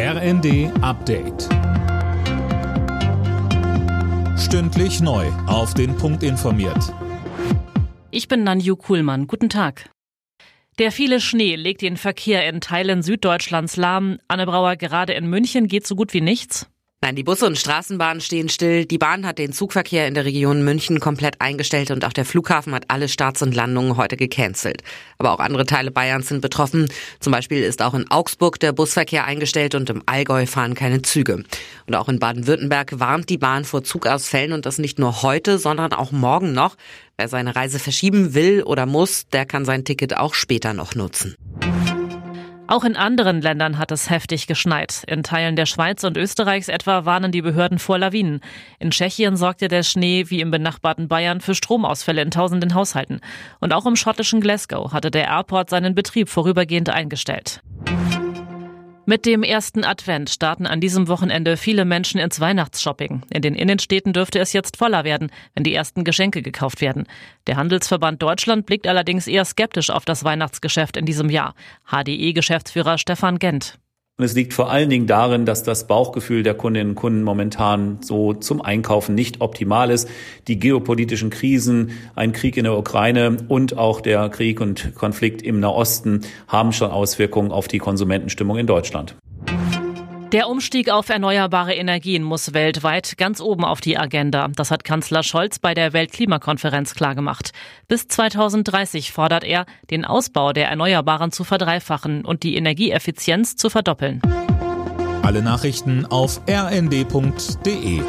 RND Update. Stündlich neu. Auf den Punkt informiert. Ich bin Nanju Kuhlmann. Guten Tag. Der viele Schnee legt den Verkehr in Teilen Süddeutschlands lahm. Anne Brauer, gerade in München geht so gut wie nichts. Nein, die Busse und Straßenbahnen stehen still. Die Bahn hat den Zugverkehr in der Region München komplett eingestellt und auch der Flughafen hat alle Starts und Landungen heute gecancelt. Aber auch andere Teile Bayerns sind betroffen. Zum Beispiel ist auch in Augsburg der Busverkehr eingestellt und im Allgäu fahren keine Züge. Und auch in Baden-Württemberg warnt die Bahn vor Zugausfällen und das nicht nur heute, sondern auch morgen noch. Wer seine Reise verschieben will oder muss, der kann sein Ticket auch später noch nutzen. Auch in anderen Ländern hat es heftig geschneit. In Teilen der Schweiz und Österreichs etwa warnen die Behörden vor Lawinen. In Tschechien sorgte der Schnee wie im benachbarten Bayern für Stromausfälle in tausenden Haushalten. Und auch im schottischen Glasgow hatte der Airport seinen Betrieb vorübergehend eingestellt. Mit dem ersten Advent starten an diesem Wochenende viele Menschen ins Weihnachtsshopping. In den Innenstädten dürfte es jetzt voller werden, wenn die ersten Geschenke gekauft werden. Der Handelsverband Deutschland blickt allerdings eher skeptisch auf das Weihnachtsgeschäft in diesem Jahr. HDE-Geschäftsführer Stefan Gent. Und es liegt vor allen Dingen darin, dass das Bauchgefühl der Kundinnen und Kunden momentan so zum Einkaufen nicht optimal ist. Die geopolitischen Krisen, ein Krieg in der Ukraine und auch der Krieg und Konflikt im Nahosten haben schon Auswirkungen auf die Konsumentenstimmung in Deutschland. Der Umstieg auf erneuerbare Energien muss weltweit ganz oben auf die Agenda. Das hat Kanzler Scholz bei der Weltklimakonferenz klargemacht. Bis 2030 fordert er, den Ausbau der Erneuerbaren zu verdreifachen und die Energieeffizienz zu verdoppeln. Alle Nachrichten auf rnd.de